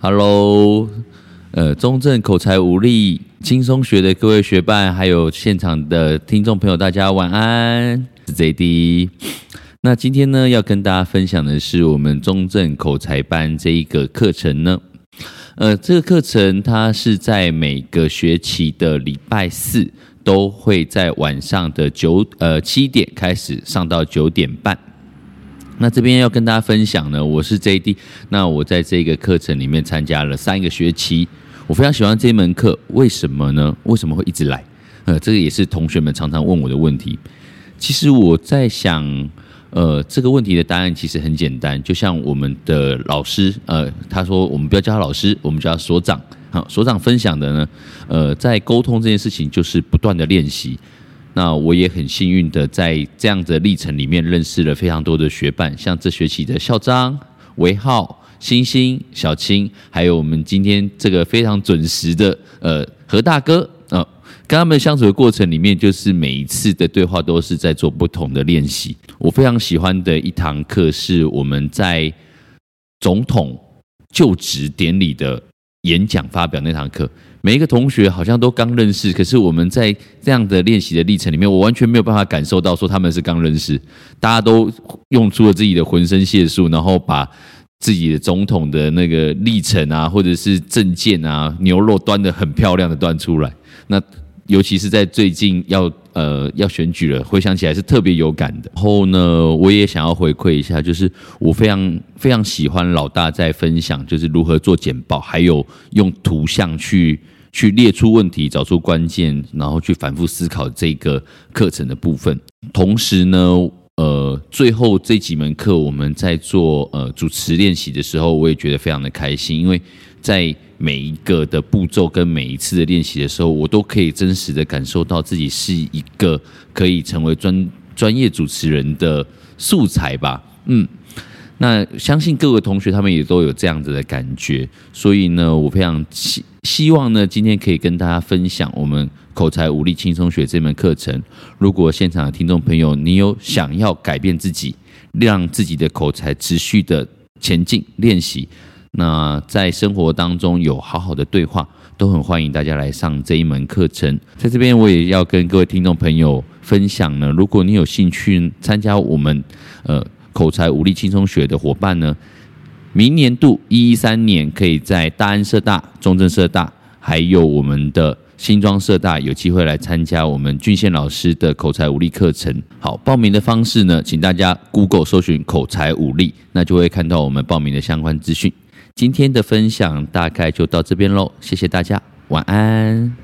Hello，呃，中正口才无力轻松学的各位学伴，还有现场的听众朋友，大家晚安，是 JD。那今天呢，要跟大家分享的是我们中正口才班这一个课程呢，呃，这个课程它是在每个学期的礼拜四都会在晚上的九呃七点开始上到九点半。那这边要跟大家分享呢，我是 JD。那我在这个课程里面参加了三个学期，我非常喜欢这门课，为什么呢？为什么会一直来？呃，这个也是同学们常常问我的问题。其实我在想，呃，这个问题的答案其实很简单，就像我们的老师，呃，他说我们不要叫他老师，我们叫他所长。好，所长分享的呢，呃，在沟通这件事情就是不断的练习。那我也很幸运的在这样的历程里面认识了非常多的学伴，像这学期的校长韦浩、星星、小青，还有我们今天这个非常准时的呃何大哥啊、呃，跟他们相处的过程里面，就是每一次的对话都是在做不同的练习。我非常喜欢的一堂课是我们在总统就职典礼的演讲发表那堂课。每一个同学好像都刚认识，可是我们在这样的练习的历程里面，我完全没有办法感受到说他们是刚认识，大家都用出了自己的浑身解数，然后把自己的总统的那个历程啊，或者是政见啊，牛肉端得很漂亮的端出来，那。尤其是在最近要呃要选举了，回想起来是特别有感的。然后呢，我也想要回馈一下，就是我非常非常喜欢老大在分享，就是如何做简报，还有用图像去去列出问题，找出关键，然后去反复思考这个课程的部分。同时呢，呃，最后这几门课我们在做呃主持练习的时候，我也觉得非常的开心，因为在每一个的步骤跟每一次的练习的时候，我都可以真实的感受到自己是一个可以成为专专业主持人的素材吧。嗯，那相信各位同学他们也都有这样子的感觉，所以呢，我非常希希望呢，今天可以跟大家分享我们口才武力轻松学这门课程。如果现场的听众朋友，你有想要改变自己，让自己的口才持续的前进练习。那在生活当中有好好的对话，都很欢迎大家来上这一门课程。在这边，我也要跟各位听众朋友分享呢，如果你有兴趣参加我们呃口才武力轻松学的伙伴呢，明年度一一三年可以在大安社大、中正社大，还有我们的新庄社大有机会来参加我们俊宪老师的口才武力课程。好，报名的方式呢，请大家 Google 搜寻口才武力，那就会看到我们报名的相关资讯。今天的分享大概就到这边喽，谢谢大家，晚安。